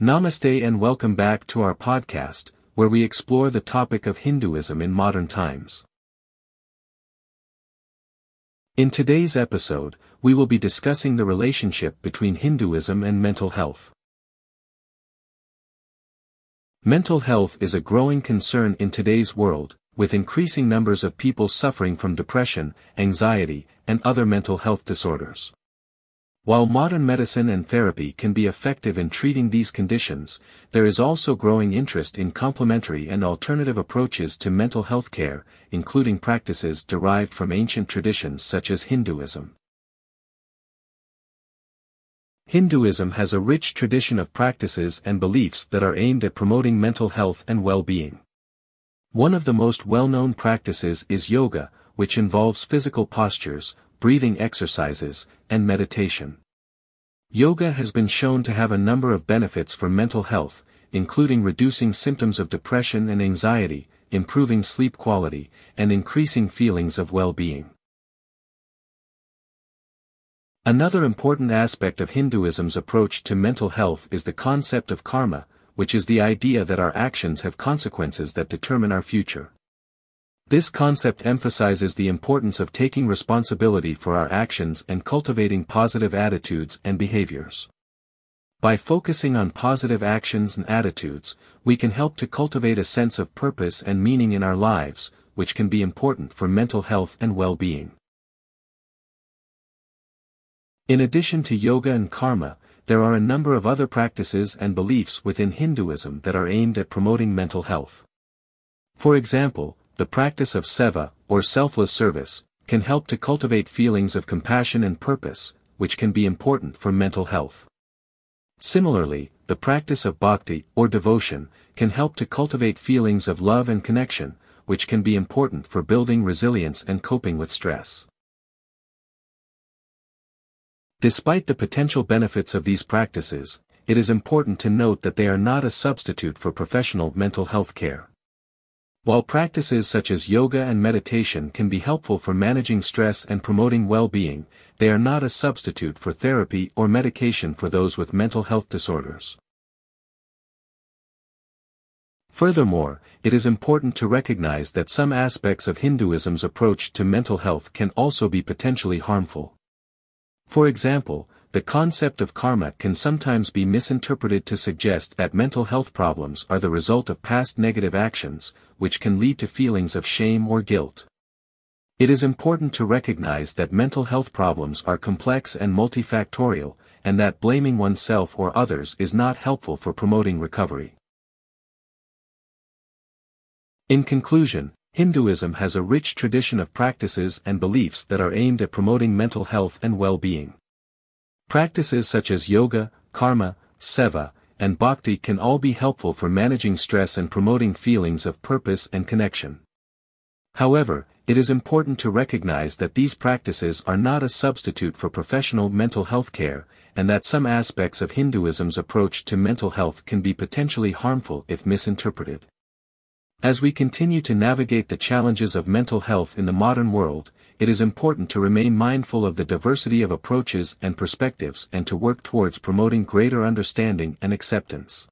Namaste and welcome back to our podcast, where we explore the topic of Hinduism in modern times. In today's episode, we will be discussing the relationship between Hinduism and mental health. Mental health is a growing concern in today's world, with increasing numbers of people suffering from depression, anxiety, and other mental health disorders. While modern medicine and therapy can be effective in treating these conditions, there is also growing interest in complementary and alternative approaches to mental health care, including practices derived from ancient traditions such as Hinduism. Hinduism has a rich tradition of practices and beliefs that are aimed at promoting mental health and well-being. One of the most well-known practices is yoga, which involves physical postures, breathing exercises, and meditation. Yoga has been shown to have a number of benefits for mental health, including reducing symptoms of depression and anxiety, improving sleep quality, and increasing feelings of well-being. Another important aspect of Hinduism's approach to mental health is the concept of karma, which is the idea that our actions have consequences that determine our future. This concept emphasizes the importance of taking responsibility for our actions and cultivating positive attitudes and behaviors. By focusing on positive actions and attitudes, we can help to cultivate a sense of purpose and meaning in our lives, which can be important for mental health and well-being. In addition to yoga and karma, there are a number of other practices and beliefs within Hinduism that are aimed at promoting mental health. For example, the practice of seva, or selfless service, can help to cultivate feelings of compassion and purpose, which can be important for mental health. Similarly, the practice of bhakti, or devotion, can help to cultivate feelings of love and connection, which can be important for building resilience and coping with stress. Despite the potential benefits of these practices, it is important to note that they are not a substitute for professional mental health care. While practices such as yoga and meditation can be helpful for managing stress and promoting well-being, they are not a substitute for therapy or medication for those with mental health disorders. Furthermore, it is important to recognize that some aspects of Hinduism's approach to mental health can also be potentially harmful. For example, the concept of karma can sometimes be misinterpreted to suggest that mental health problems are the result of past negative actions, which can lead to feelings of shame or guilt. It is important to recognize that mental health problems are complex and multifactorial, and that blaming oneself or others is not helpful for promoting recovery. In conclusion, Hinduism has a rich tradition of practices and beliefs that are aimed at promoting mental health and well-being. Practices such as yoga, karma, seva, and bhakti can all be helpful for managing stress and promoting feelings of purpose and connection. However, it is important to recognize that these practices are not a substitute for professional mental health care, and that some aspects of Hinduism's approach to mental health can be potentially harmful if misinterpreted. As we continue to navigate the challenges of mental health in the modern world, it is important to remain mindful of the diversity of approaches and perspectives and to work towards promoting greater understanding and acceptance.